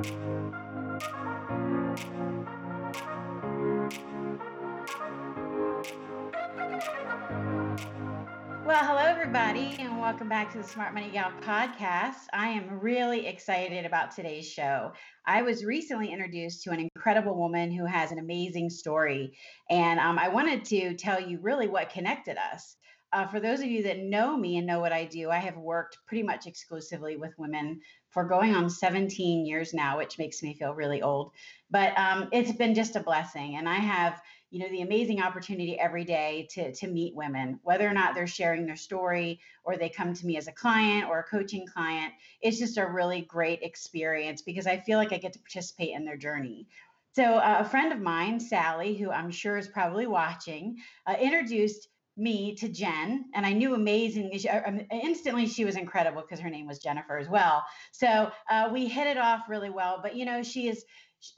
Well, hello, everybody, and welcome back to the Smart Money Gal podcast. I am really excited about today's show. I was recently introduced to an incredible woman who has an amazing story, and um, I wanted to tell you really what connected us. Uh, for those of you that know me and know what I do, I have worked pretty much exclusively with women for going on 17 years now, which makes me feel really old. But um, it's been just a blessing, and I have you know the amazing opportunity every day to to meet women whether or not they're sharing their story or they come to me as a client or a coaching client it's just a really great experience because i feel like i get to participate in their journey so uh, a friend of mine sally who i'm sure is probably watching uh, introduced me to Jen, and I knew amazing. Uh, instantly, she was incredible because her name was Jennifer as well. So uh, we hit it off really well. But you know, she is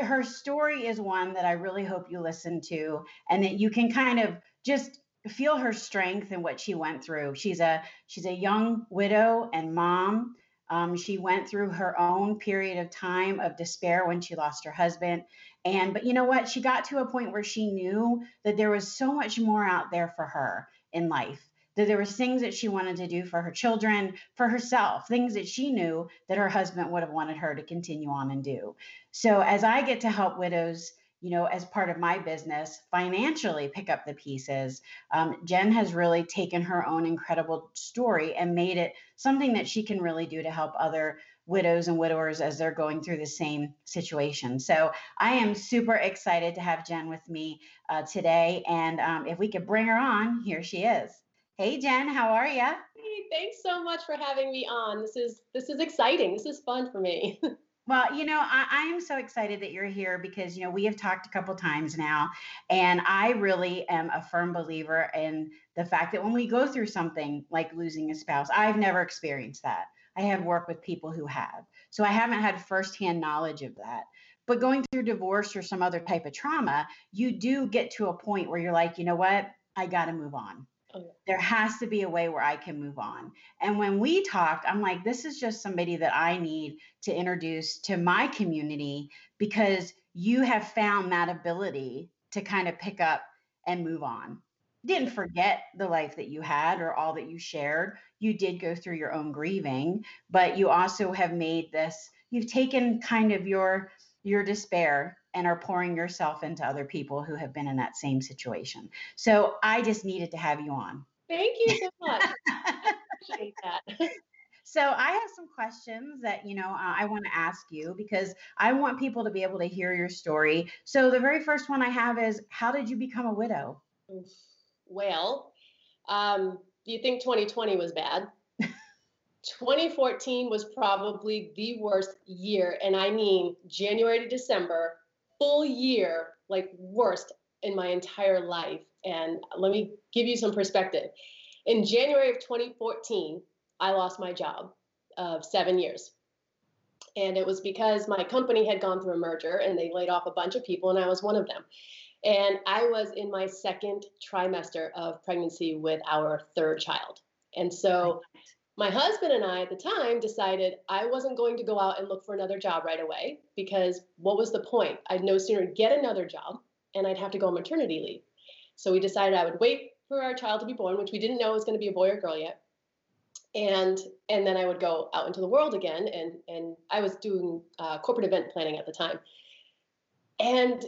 her story is one that I really hope you listen to and that you can kind of just feel her strength and what she went through. She's a she's a young widow and mom. Um, she went through her own period of time of despair when she lost her husband. And but you know what? She got to a point where she knew that there was so much more out there for her in life that there was things that she wanted to do for her children, for herself, things that she knew that her husband would have wanted her to continue on and do. So as I get to help widows, you know, as part of my business, financially pick up the pieces, um, Jen has really taken her own incredible story and made it something that she can really do to help other widows and widowers as they're going through the same situation. So I am super excited to have Jen with me uh, today. And um, if we could bring her on, here she is. Hey Jen, how are you? Hey, thanks so much for having me on. This is this is exciting. This is fun for me. Well, you know, I, I, am so excited that you're here because, you know, we have talked a couple times now, and I really am a firm believer in the fact that when we go through something like losing a spouse, I've never experienced that. I have worked with people who have. So I haven't had firsthand knowledge of that. But going through divorce or some other type of trauma, you do get to a point where you're like, you know what? I got to move on. Oh, there has to be a way where I can move on. And when we talked, I'm like, this is just somebody that I need to introduce to my community because you have found that ability to kind of pick up and move on. Didn't forget the life that you had or all that you shared. You did go through your own grieving, but you also have made this, you've taken kind of your your despair and are pouring yourself into other people who have been in that same situation. So I just needed to have you on. Thank you so much. appreciate that. So I have some questions that you know uh, I want to ask you because I want people to be able to hear your story. So the very first one I have is how did you become a widow? Well, um, you think 2020 was bad? 2014 was probably the worst year, and I mean January to December, full year, like worst in my entire life. And let me give you some perspective. In January of 2014, I lost my job of seven years. And it was because my company had gone through a merger and they laid off a bunch of people, and I was one of them. And I was in my second trimester of pregnancy with our third child. And so my husband and I at the time decided I wasn't going to go out and look for another job right away because what was the point? I'd no sooner get another job and I'd have to go on maternity leave. So we decided I would wait for our child to be born, which we didn't know was going to be a boy or girl yet. And and then I would go out into the world again, and and I was doing uh, corporate event planning at the time. And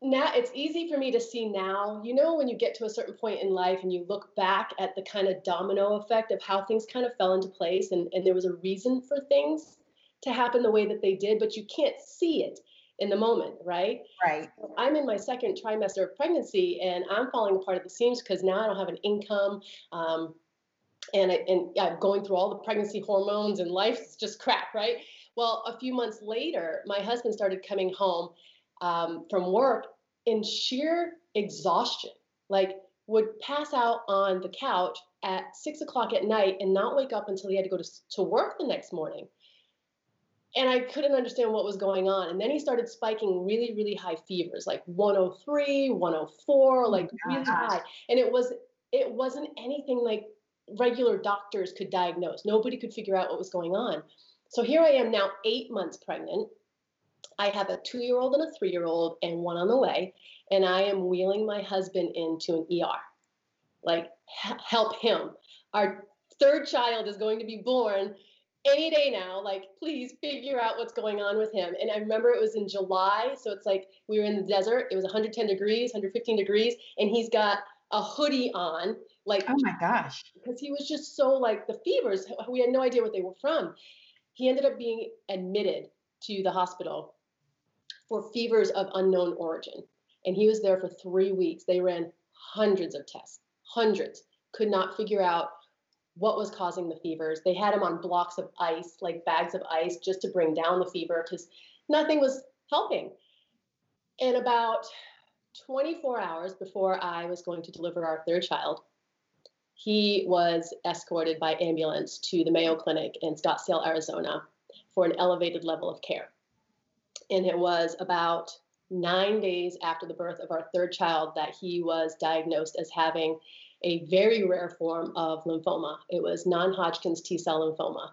now it's easy for me to see now. You know when you get to a certain point in life and you look back at the kind of domino effect of how things kind of fell into place and, and there was a reason for things to happen the way that they did but you can't see it in the moment right? Right. I'm in my second trimester of pregnancy and i'm falling apart at the seams because now i don't have an income um, and, I, and I'm going through all the pregnancy hormones and life's just crap right? Well a few months later my husband started coming home um, from work in sheer exhaustion, like would pass out on the couch at six o'clock at night and not wake up until he had to go to, to work the next morning. And I couldn't understand what was going on. And then he started spiking really, really high fevers, like 103, 104, like oh really high. And it was it wasn't anything like regular doctors could diagnose. Nobody could figure out what was going on. So here I am now, eight months pregnant, I have a two year old and a three year old and one on the way, and I am wheeling my husband into an ER. Like, help him. Our third child is going to be born any day now. Like, please figure out what's going on with him. And I remember it was in July. So it's like we were in the desert. It was 110 degrees, 115 degrees, and he's got a hoodie on. Like, oh my gosh. Because he was just so like the fevers, we had no idea what they were from. He ended up being admitted to the hospital for fevers of unknown origin. And he was there for three weeks. They ran hundreds of tests, hundreds, could not figure out what was causing the fevers. They had him on blocks of ice, like bags of ice, just to bring down the fever because nothing was helping. And about 24 hours before I was going to deliver our third child, he was escorted by ambulance to the Mayo Clinic in Scottsdale, Arizona for an elevated level of care. And it was about nine days after the birth of our third child that he was diagnosed as having a very rare form of lymphoma. It was non Hodgkin's T cell lymphoma.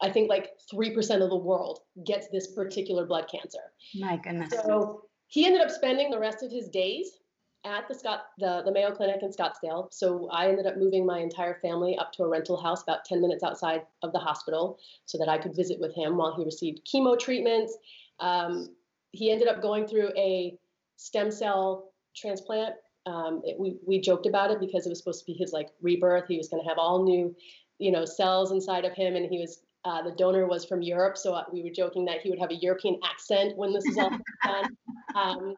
I think like 3% of the world gets this particular blood cancer. My goodness. So he ended up spending the rest of his days at the Scott the, the Mayo Clinic in Scottsdale. So I ended up moving my entire family up to a rental house about 10 minutes outside of the hospital so that I could visit with him while he received chemo treatments. Um, he ended up going through a stem cell transplant um, it, we we joked about it because it was supposed to be his like rebirth. He was going to have all new, you know, cells inside of him, and he was uh, the donor was from Europe, so uh, we were joking that he would have a European accent when this is all done. Um,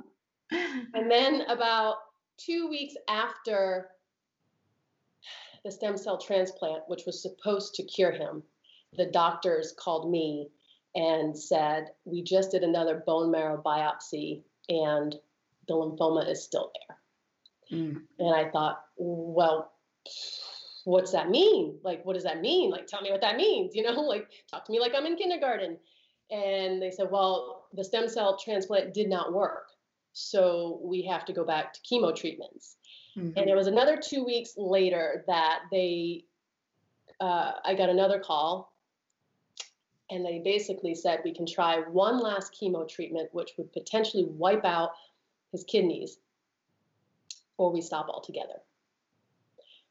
and then about two weeks after the stem cell transplant, which was supposed to cure him, the doctors called me and said, We just did another bone marrow biopsy and the lymphoma is still there. Mm. And I thought, well, what's that mean? Like, what does that mean? Like, tell me what that means. You know, like, talk to me like I'm in kindergarten. And they said, well, the stem cell transplant did not work. So we have to go back to chemo treatments. Mm-hmm. And it was another two weeks later that they, uh, I got another call. And they basically said, we can try one last chemo treatment, which would potentially wipe out his kidneys or we stop altogether.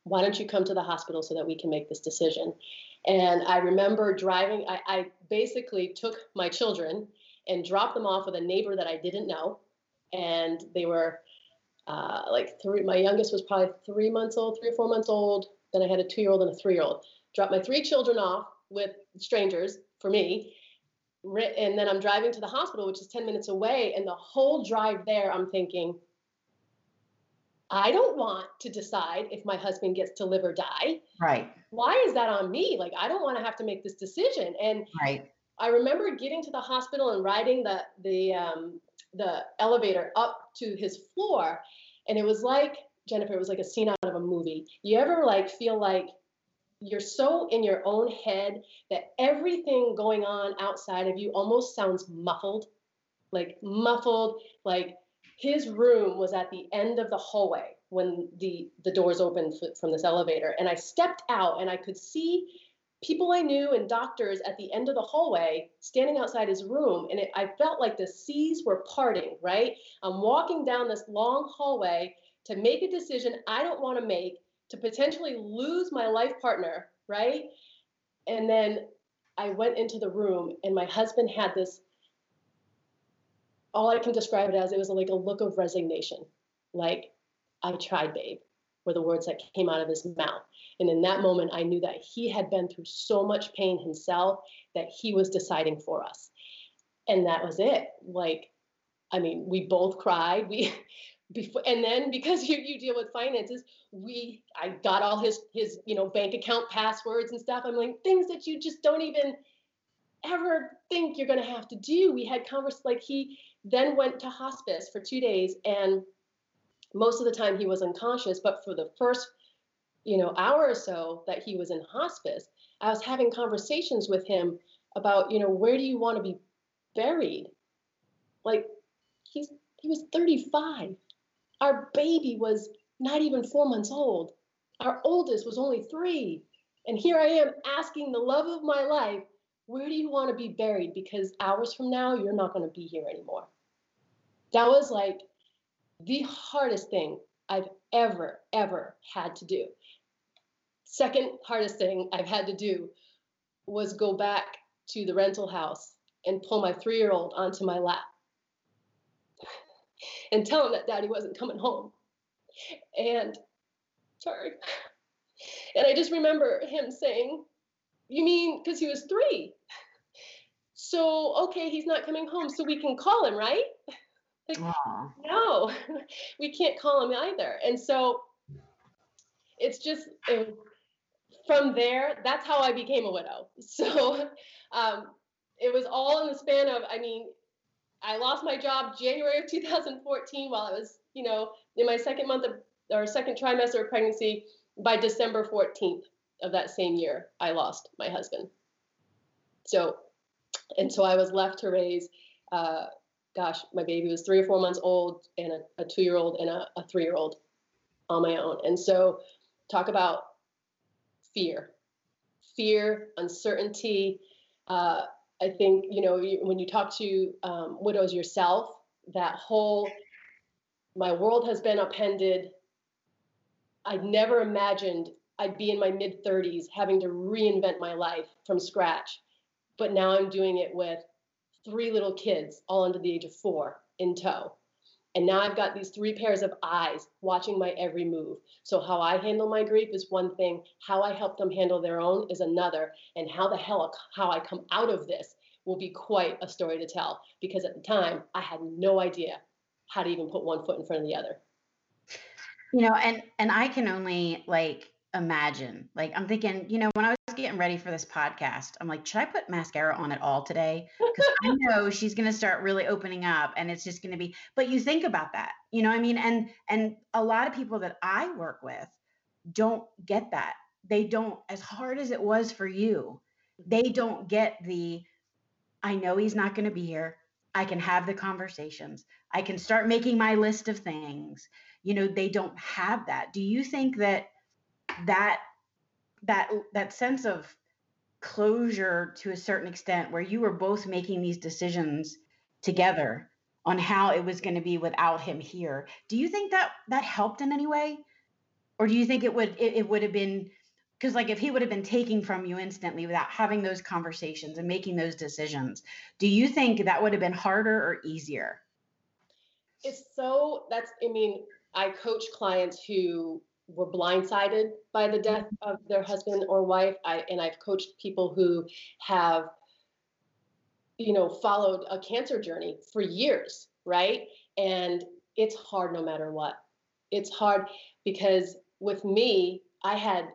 Why don't you come to the hospital so that we can make this decision? And I remember driving, I, I basically took my children and dropped them off with a neighbor that I didn't know. And they were uh, like three, my youngest was probably three months old, three or four months old. Then I had a two year old and a three year old. Dropped my three children off with strangers for me. And then I'm driving to the hospital, which is 10 minutes away. And the whole drive there, I'm thinking, I don't want to decide if my husband gets to live or die. Right. Why is that on me? Like I don't want to have to make this decision. And right. I remember getting to the hospital and riding the the um, the elevator up to his floor, and it was like Jennifer. It was like a scene out of a movie. You ever like feel like you're so in your own head that everything going on outside of you almost sounds muffled, like muffled, like his room was at the end of the hallway when the the doors opened f- from this elevator and i stepped out and i could see people i knew and doctors at the end of the hallway standing outside his room and it, i felt like the seas were parting right? I'm walking down this long hallway to make a decision i don't want to make to potentially lose my life partner right? And then i went into the room and my husband had this all I can describe it as it was like a look of resignation. Like, I tried, babe, were the words that came out of his mouth. And in that moment, I knew that he had been through so much pain himself that he was deciding for us. And that was it. Like, I mean, we both cried. We before and then because you, you deal with finances, we I got all his his, you know, bank account passwords and stuff. I'm like, things that you just don't even ever think you're gonna have to do. We had converse like he then went to hospice for two days and most of the time he was unconscious but for the first you know hour or so that he was in hospice i was having conversations with him about you know where do you want to be buried like he's he was 35 our baby was not even four months old our oldest was only three and here i am asking the love of my life where do you want to be buried? Because hours from now, you're not going to be here anymore. That was like the hardest thing I've ever, ever had to do. Second hardest thing I've had to do was go back to the rental house and pull my three year old onto my lap and tell him that daddy wasn't coming home. And sorry. And I just remember him saying, You mean because he was three? So, okay, he's not coming home, so we can call him, right? Like, no, we can't call him either. And so it's just it, from there, that's how I became a widow. So um, it was all in the span of, I mean, I lost my job January of 2014 while I was, you know, in my second month of or second trimester of pregnancy. By December 14th of that same year, I lost my husband. So, and so I was left to raise, uh, gosh, my baby was three or four months old and a, a two year old and a, a three year old on my own. And so, talk about fear, fear, uncertainty. Uh, I think, you know, when you talk to um, widows yourself, that whole, my world has been upended. I never imagined I'd be in my mid 30s having to reinvent my life from scratch. But now I'm doing it with three little kids, all under the age of four, in tow. And now I've got these three pairs of eyes watching my every move. So, how I handle my grief is one thing, how I help them handle their own is another, and how the hell how I come out of this will be quite a story to tell because at the time I had no idea how to even put one foot in front of the other. You know, and and I can only like imagine. Like I'm thinking, you know, when I was getting ready for this podcast, I'm like, should I put mascara on at all today? Because I know she's going to start really opening up, and it's just going to be. But you think about that, you know, I mean, and and a lot of people that I work with don't get that. They don't, as hard as it was for you, they don't get the. I know he's not going to be here. I can have the conversations. I can start making my list of things. You know, they don't have that. Do you think that that that that sense of closure to a certain extent where you were both making these decisions together on how it was going to be without him here. Do you think that that helped in any way? Or do you think it would it, it would have been because like if he would have been taking from you instantly without having those conversations and making those decisions do you think that would have been harder or easier? It's so that's i mean i coach clients who were blindsided by the death mm-hmm. of their husband or wife. I, and I've coached people who have, you know, followed a cancer journey for years, right? And it's hard no matter what. It's hard because with me, I had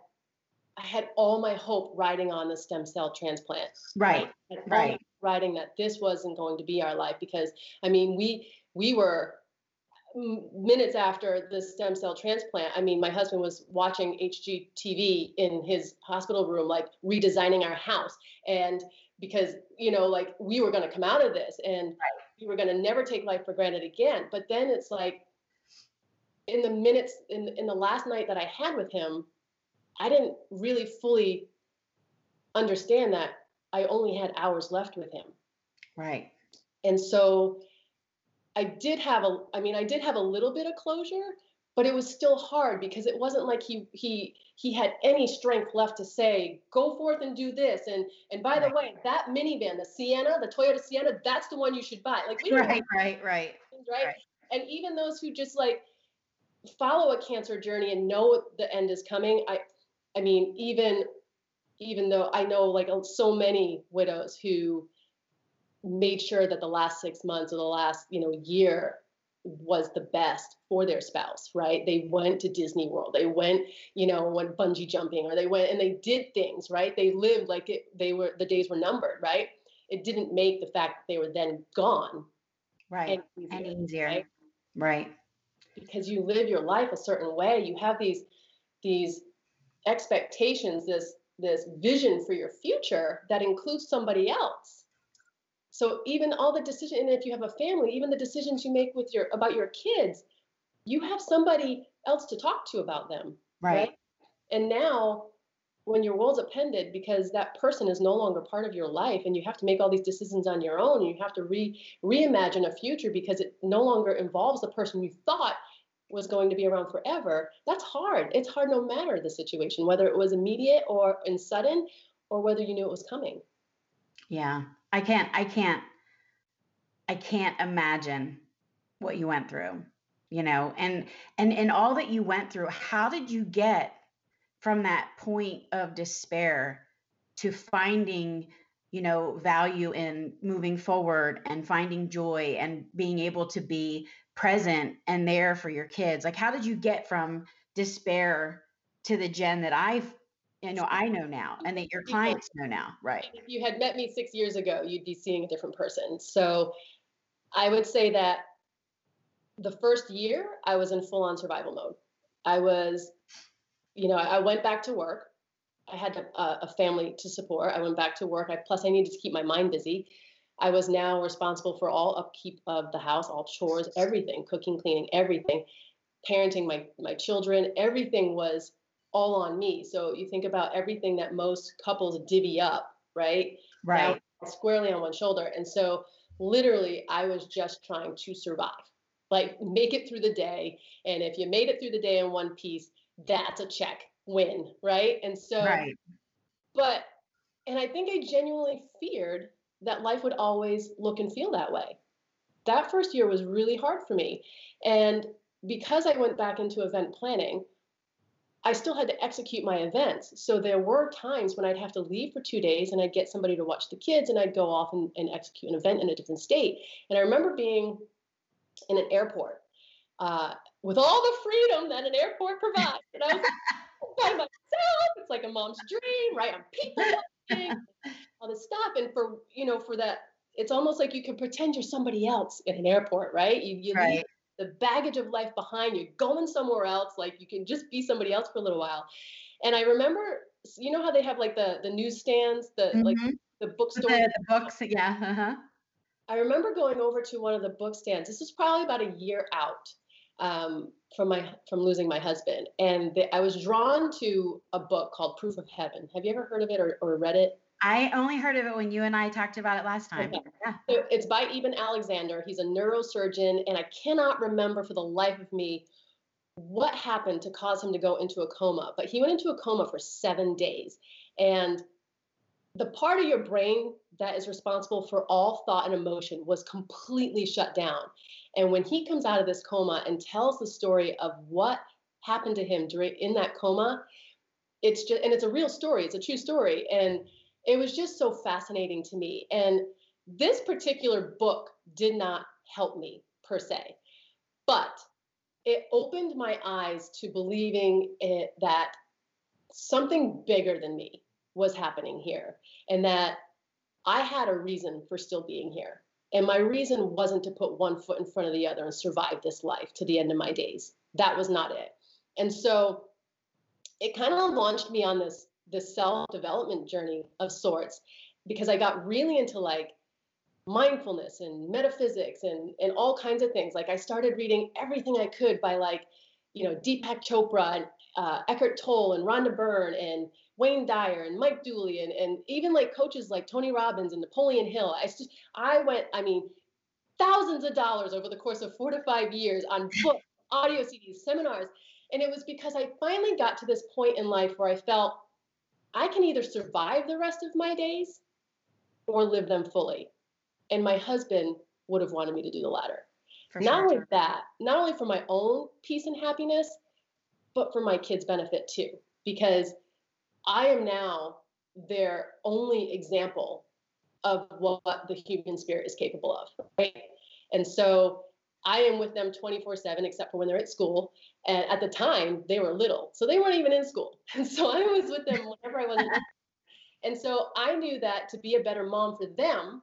I had all my hope riding on the stem cell transplant. Right. Right. Riding that this wasn't going to be our life because I mean we we were minutes after the stem cell transplant, I mean, my husband was watching HGTV in his hospital room, like redesigning our house. And because, you know, like we were going to come out of this and right. we were going to never take life for granted again. But then it's like, in the minutes, in, in the last night that I had with him, I didn't really fully understand that I only had hours left with him. Right. And so, I did have a I mean I did have a little bit of closure, but it was still hard because it wasn't like he he he had any strength left to say go forth and do this. And and by the way that minivan the Sienna the Toyota Sienna that's the one you should buy. Like right right right. right? Right. And even those who just like follow a cancer journey and know the end is coming I I mean even even though I know like so many widows who made sure that the last six months or the last you know year was the best for their spouse right? They went to disney world. They went you know went bungee jumping or they went and they did things right? They lived like it, they were the days were numbered right? It didn't make the fact that they were then gone right and easier, and easier. Right? right. Because you live your life a certain way. You have these these expectations this this vision for your future that includes somebody else so even all the decision, and if you have a family, even the decisions you make with your about your kids, you have somebody else to talk to about them. Right. right? And now when your world's appended because that person is no longer part of your life and you have to make all these decisions on your own and you have to re reimagine a future because it no longer involves the person you thought was going to be around forever that's hard it's hard no matter the situation whether it was immediate or in sudden or whether you knew it was coming yeah i can't i can't i can't imagine what you went through you know? And and and all that you went through how did you get from that point of despair to finding you know value in moving forward and finding joy and being able to be present and there for your kids? Like how did you get from despair to the jen that i've you know i know now and that your clients know now right if you had met me six years ago you'd be seeing a different person so i would say that the first year i was in full on survival mode i was you know, I, went back to work. I had a, a, family to support. I went back to work. I, plus, I needed to keep my mind busy. I was now responsible for all upkeep of the house, all chores, everything, cooking, cleaning, everything, parenting my my children. Everything was all on me. So you think about everything that most couples divvy up, right? Right. Now, squarely on one shoulder. And so literally, I was just trying to survive, like make it through the day. And if you made it through the day in one piece, that's a check win, right? And so, right. but, and I think I genuinely feared that life would always look and feel that way. That first year was really hard for me. And because I went back into event planning, I still had to execute my events. So there were times when I'd have to leave for two days and I'd get somebody to watch the kids and I'd go off and, and execute an event in a different state. And I remember being in an airport uh, with all the freedom that an airport provides. And I was by myself. It's like a mom's dream, right? I'm people all this stuff. And for you know, for that, it's almost like you can pretend you're somebody else in an airport, right? You, you right. leave the baggage of life behind. You're going somewhere else. Like you can just be somebody else for a little while. And I remember, you know how they have like the the newsstands, the mm-hmm. like the bookstore, the, the books, yeah. Uh-huh. I remember going over to one of the bookstands. This was probably about a year out um, from my from losing my husband, and the, I was drawn to a book called Proof of Heaven. Have you ever heard of it or, or read it? I only heard of it when you and I talked about it last time. Okay. Yeah. So it's by Eben Alexander. He's a neurosurgeon, and I cannot remember for the life of me what happened to cause him to go into a coma. But he went into a coma for seven days, and the part of your brain that is responsible for all thought and emotion was completely shut down. And when he comes out of this coma and tells the story of what happened to him during in that coma, it's just and it's a real story, it's a true story. And it was just so fascinating to me. And this particular book did not help me per se, but it opened my eyes to believing it, that something bigger than me was happening here and that I had a reason for still being here. And my reason wasn't to put one foot in front of the other and survive this life to the end of my days. That was not it. And so it kind of launched me on this this self-development journey of sorts because I got really into like mindfulness and metaphysics and and all kinds of things. Like I started reading everything I could by like, you know, Deepak Chopra and uh, Eckhart Tolle and Rhonda Byrne and Wayne Dyer and Mike Dooley and, and even like coaches like Tony Robbins and Napoleon Hill. I just I went, I mean, thousands of dollars over the course of four to five years on books, audio CDs, seminars. And it was because I finally got to this point in life where I felt I can either survive the rest of my days or live them fully. And my husband would have wanted me to do the latter. For not sure. only that, not only for my own peace and happiness, but for my kids' benefit too. Because I am now their only example of what the human spirit is capable of, right? And so I am with them 24 7, except for when they're at school. And at the time, they were little, so they weren't even in school. And so I was with them whenever I wasn't. and so I knew that to be a better mom for them,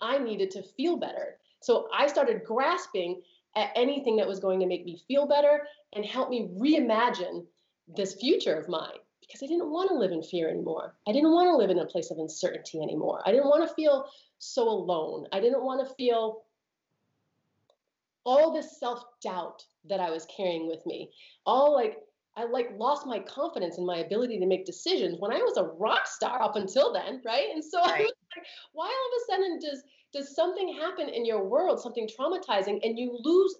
I needed to feel better. So I started grasping at anything that was going to make me feel better and help me reimagine this future of mine because I didn't want to live in fear anymore. I didn't want to live in a place of uncertainty anymore. I didn't want to feel so alone. I didn't want to feel all this self doubt that I was carrying with me. All like, I like lost my confidence in my ability to make decisions when I was a rock star up until then, right? And so right. I was like, why all of a sudden does does something happen in your world, something traumatizing, and you lose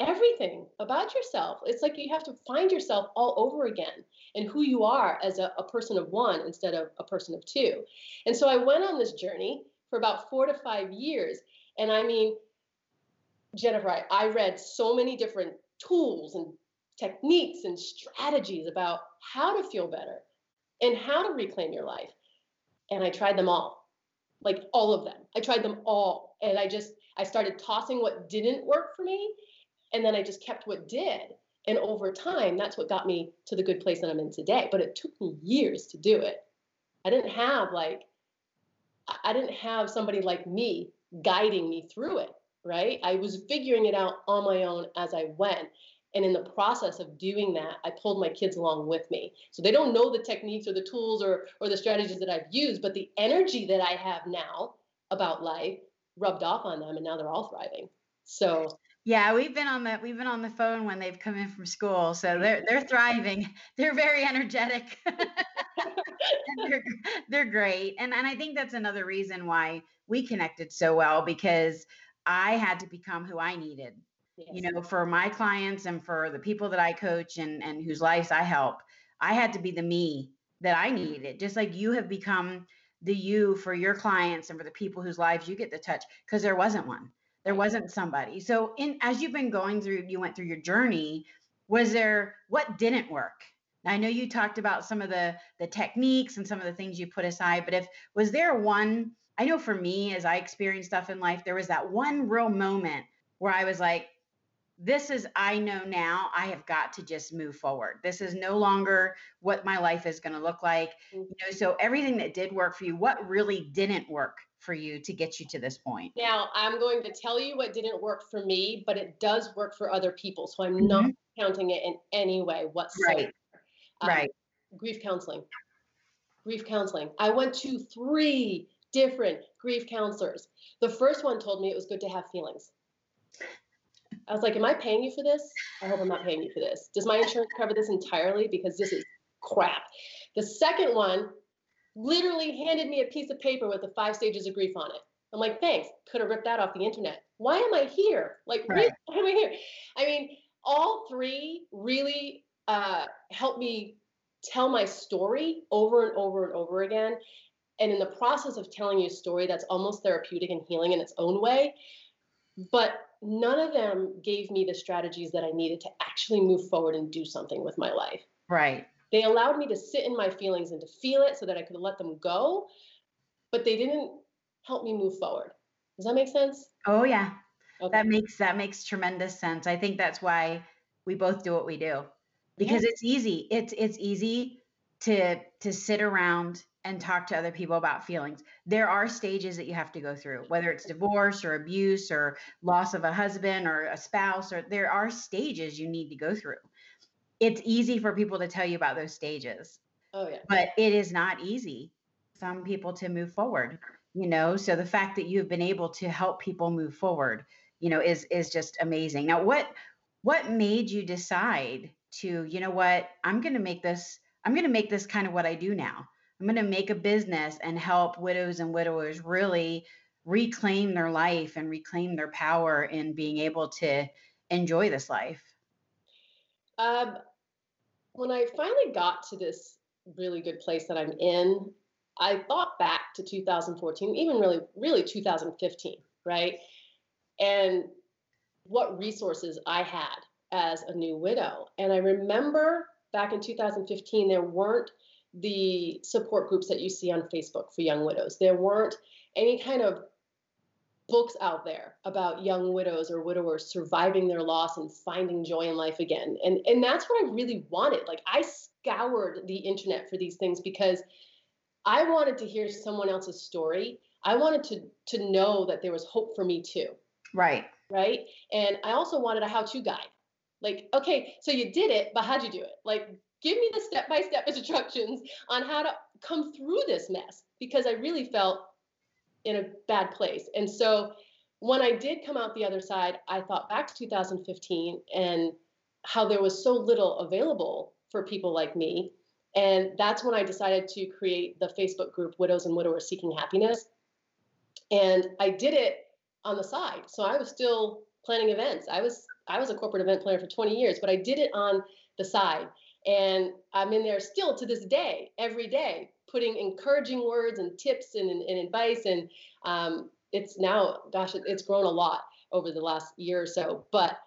everything about yourself? It's like you have to find yourself all over again and who you are as a, a person of one instead of a person of two. And so I went on this journey for about four to five years. And I mean, Jennifer, I, I read so many different tools and techniques and strategies about how to feel better and how to reclaim your life. And I tried them all, like all of them. I tried them all. And I just, I started tossing what didn't work for me. And then I just kept what did. And over time, that's what got me to the good place that I'm in today. But it took me years to do it. I didn't have like, I didn't have somebody like me guiding me through it, right? I was figuring it out on my own as I went. And in the process of doing that, I pulled my kids along with me. So they don't know the techniques or the tools or, or the strategies that I've used, but the energy that I have now about life rubbed off on them and now they're all thriving. So yeah, we've been on the we've been on the phone when they've come in from school, so they're they're thriving. They're very energetic. they're, they're great, and and I think that's another reason why we connected so well because I had to become who I needed yes. you know, for my clients and for the people that I coach and, and whose lives I help, I had to be the me that I needed, just like you have become the you for your clients and for the people whose lives you get to touch, because there wasn't one. There wasn't somebody. So in as you've been going through, you went through your journey, was there what didn't work? I know you talked about some of the the techniques and some of the things you put aside, but if was there one, I know for me, as I experienced stuff in life, there was that one real moment where I was like, this is i know now i have got to just move forward. This is no longer what my life is going to look like. Mm-hmm. you know so everything that did work for you what really didn't work for you to get you to this point? Now i'm going to tell you what didn't work for me but it does work for other people so i'm mm-hmm. not counting it in any way whatsoever. Right. Um, right grief counseling. Grief counseling. I went to three different grief counselors the first one told me it was good to have feelings I was like, Am I paying you for this? I hope I'm not paying you for this. Does my insurance cover this entirely? Because this is crap. The second one literally handed me a piece of paper with the five stages of grief on it. I'm like, thanks. Could have ripped that off the internet. Why am I here? Like, right. why am I here? I mean, all three really uh, helped me tell my story over and over and over again. And in the process of telling you a story that's almost therapeutic and healing in its own way, but none of them gave me the strategies that I needed to actually move forward and do something with my life. Right. They allowed me to sit in my feelings and to feel it so that I could let them go, but they didn't help me move forward. Does that make sense? Oh yeah. Okay. That makes that makes tremendous sense. I think that's why we both do what we do. Because yeah. it's easy. It's it's easy to to sit around and talk to other people about feelings. There are stages that you have to go through, whether it's divorce or abuse or loss of a husband or a spouse, or there are stages you need to go through. It's easy for people to tell you about those stages. Oh, yeah. But it is not easy some people to move forward, you know. So the fact that you've been able to help people move forward, you know, is is just amazing. Now, what what made you decide to, you know what, I'm gonna make this, I'm gonna make this kind of what I do now I'm going to make a business and help widows and widowers really reclaim their life and reclaim their power in being able to enjoy this life? Um, when I finally got to this really good place that I'm in, I thought back to 2014, even really, really 2015, right? And what resources I had as a new widow. And I remember back in 2015, there weren't the support groups that you see on Facebook for young widows. There weren't any kind of books out there about young widows or widowers surviving their loss and finding joy in life again. And and that's what I really wanted. Like I scoured the internet for these things because I wanted to hear someone else's story. I wanted to to know that there was hope for me too. Right. Right? And I also wanted a how-to guide. Like, okay, so you did it, but how'd you do it? Like give me the step by step instructions on how to come through this mess because I really felt in a bad place. And so when I did come out the other side, I thought back to 2015 and how there was so little available for people like me. And that's when I decided to create the Facebook group Widows and Widowers Seeking Happiness. And I did it on the side. So I was still planning events. I was I was a corporate event planner for 20 years, but I did it on the side. And I'm in there still to this day, every day, putting encouraging words and tips and, and, and advice. And um, it's now, gosh, it's grown a lot over the last year or so. But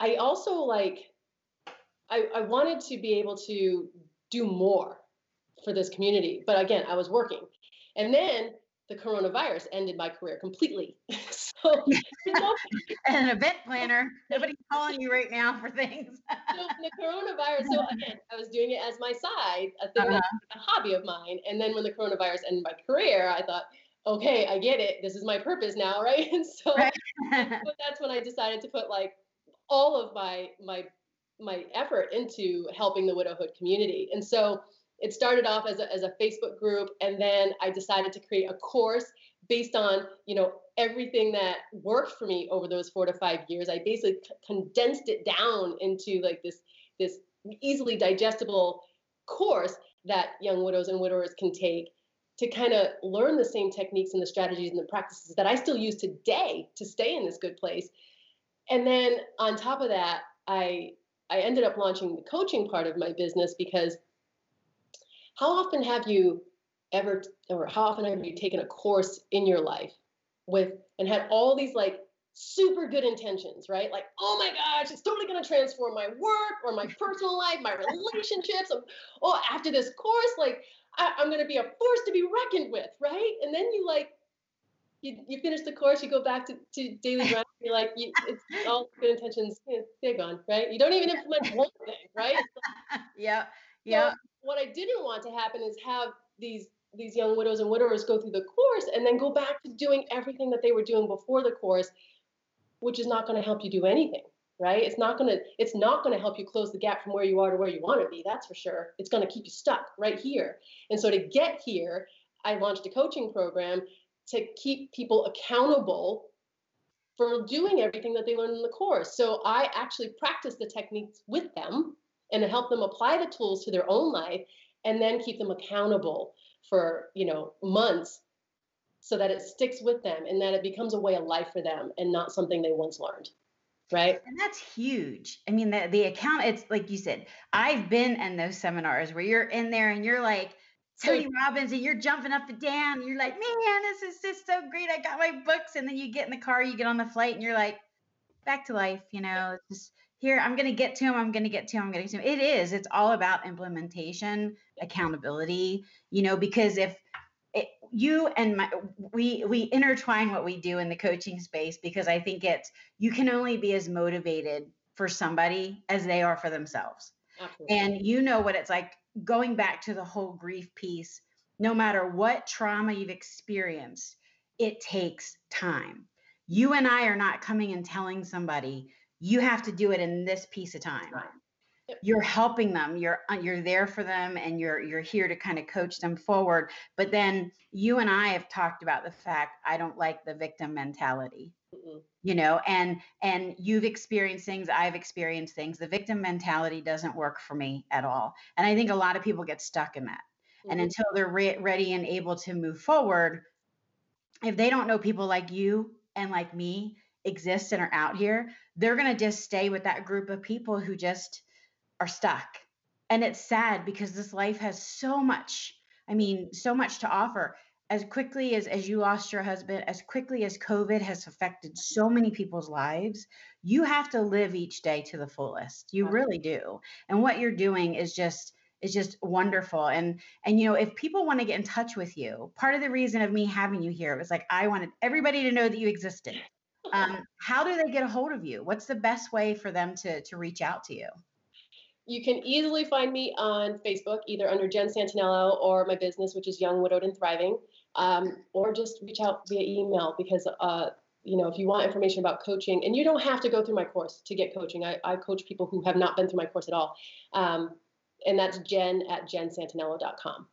I also like, I, I wanted to be able to do more for this community. But again, I was working. And then the coronavirus ended my career completely. so, an event planner, nobody's calling you right now for things. so the coronavirus. So again, I was doing it as my side, a thing uh-huh. a hobby of mine. And then when the coronavirus ended my career, I thought, okay, I get it. This is my purpose now, right? And so, right. but that's when I decided to put like all of my my my effort into helping the widowhood community. And so it started off as a, as a Facebook group, and then I decided to create a course based on you know everything that worked for me over those four to five years. I basically c- condensed it down into like this this easily digestible course that young widows and widowers can take to kind of learn the same techniques and the strategies and the practices that I still use today to stay in this good place. And then on top of that, I I ended up launching the coaching part of my business because how often have you ever, or how often have you taken a course in your life with and had all these like super good intentions, right? Like, oh my gosh, it's totally going to transform my work or my personal life, my relationships. oh, after this course, like I, am going to be a force to be reckoned with, right? And then you like, you, you finish the course, you go back to, to daily grind, you're like, you, it's all good intentions, they're gone, right? You don't even implement one thing, right? yeah, yeah. So what I didn't want to happen is have these these young widows and widowers go through the course and then go back to doing everything that they were doing before the course, which is not going to help you do anything, right? It's not going to it's not going to help you close the gap from where you are to where you want to be. That's for sure. It's going to keep you stuck right here. And so to get here, I launched a coaching program to keep people accountable for doing everything that they learned in the course. So I actually practice the techniques with them and to help them apply the tools to their own life and then keep them accountable for you know months so that it sticks with them and that it becomes a way of life for them and not something they once learned right and that's huge i mean the, the account it's like you said i've been in those seminars where you're in there and you're like Tony Robbins and you're jumping up and down. You're like, man, this is just so great. I got my books. And then you get in the car, you get on the flight, and you're like, back to life. You know, just here i'm going to get to him i'm going to get to him i'm going to get to him it is it's all about implementation accountability you know because if it, you and my we we intertwine what we do in the coaching space because i think it's you can only be as motivated for somebody as they are for themselves. Absolutely. and you know what it's like going back to the whole grief piece no matter what trauma you've experienced it takes time. You and i are not coming and telling somebody you have to do it in this piece of time. Right. you're helping them you're uh, you're there for them and you're you're here to kind of coach them forward. But then you and i have talked about the fact i don't like the victim mentality. Mm you know and and you've experienced things i've experienced things. The victim mentality doesn't work for me at all. And i think a lot of people get stuck in that. Mm-hmm. and until they're re- ready and able to move forward if they don't know people like you and like me exist and are out here, they're going to just stay with that group of people who just are stuck. And it's sad because this life has so much, I mean, so much to offer. As quickly as, as you lost your husband, as quickly as COVID has affected so many people's lives, you have to live each day to the fullest. You really do. And what you're doing is just is just wonderful and and you know if people want to get in touch with you part of the reason of me having you here was like i wanted everybody to know that you existed um, how do they get a hold of you? What's the best way for them to to reach out to you? You can easily find me on Facebook, either under Jen Santaniello or my business, which is Young Widowed and Thriving, um, or just reach out via email because uh, you know if you want information about coaching, and you don't have to go through my course to get coaching. I, I coach people who have not been through my course at all, um, and that's Jen at jensantaniello.com.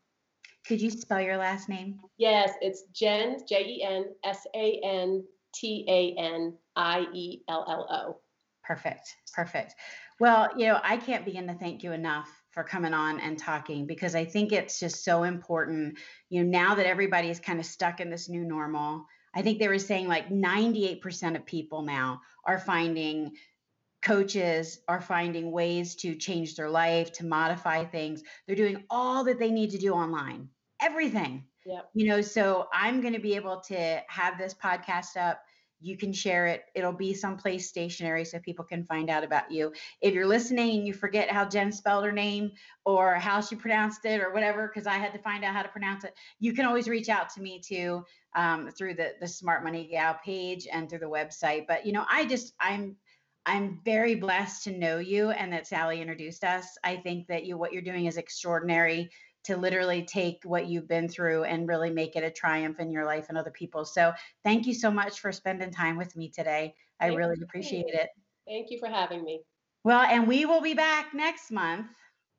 Could you spell your last name? Yes, it's Jen J E N S A N T A N I E L L O. Perfect. Perfect. Well, you know, I can't begin to thank you enough for coming on and talking because I think it's just so important. You know, now that everybody is kind of stuck in this new normal, I think they were saying like 98% of people now are finding coaches are finding ways to change their life, to modify things. They're doing all that they need to do online, everything. Yep. You know, so I'm going to be able to have this podcast up you can share it. It'll be someplace stationary so people can find out about you. If you're listening and you forget how Jen spelled her name or how she pronounced it or whatever, because I had to find out how to pronounce it, you can always reach out to me too um, through the the Smart Money Gal page and through the website. But you know, I just I'm I'm very blessed to know you and that Sally introduced us. I think that you what you're doing is extraordinary to literally take what you've been through and really make it a triumph in your life and other people. So thank you so much for spending time with me today. I Thank really appreciate it. Thank you for having me. Well, and we will be back next month.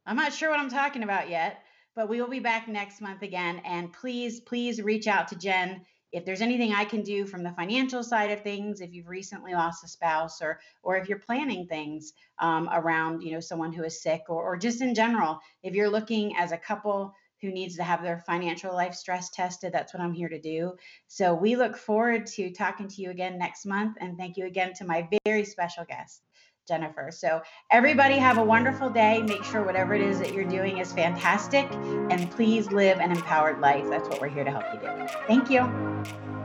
I'm not sure what I'm talking about yet, but we will be back next month again. And please, please reach out to Jen if there's anything I can do from the financial side of things, if you've recently lost a spouse, or or if you're planning things um, around you know someone who is sick, or or just in general, if you're looking as a couple who needs to have their financial life stress tested, that's what I'm here to do. So we look forward to talking to you again next month, and thank you again to my very special guest. Jennifer. So, everybody have a wonderful day. Make sure whatever it is that you're doing is fantastic. And please live an empowered life. That's what we're here to help you do. Thank you.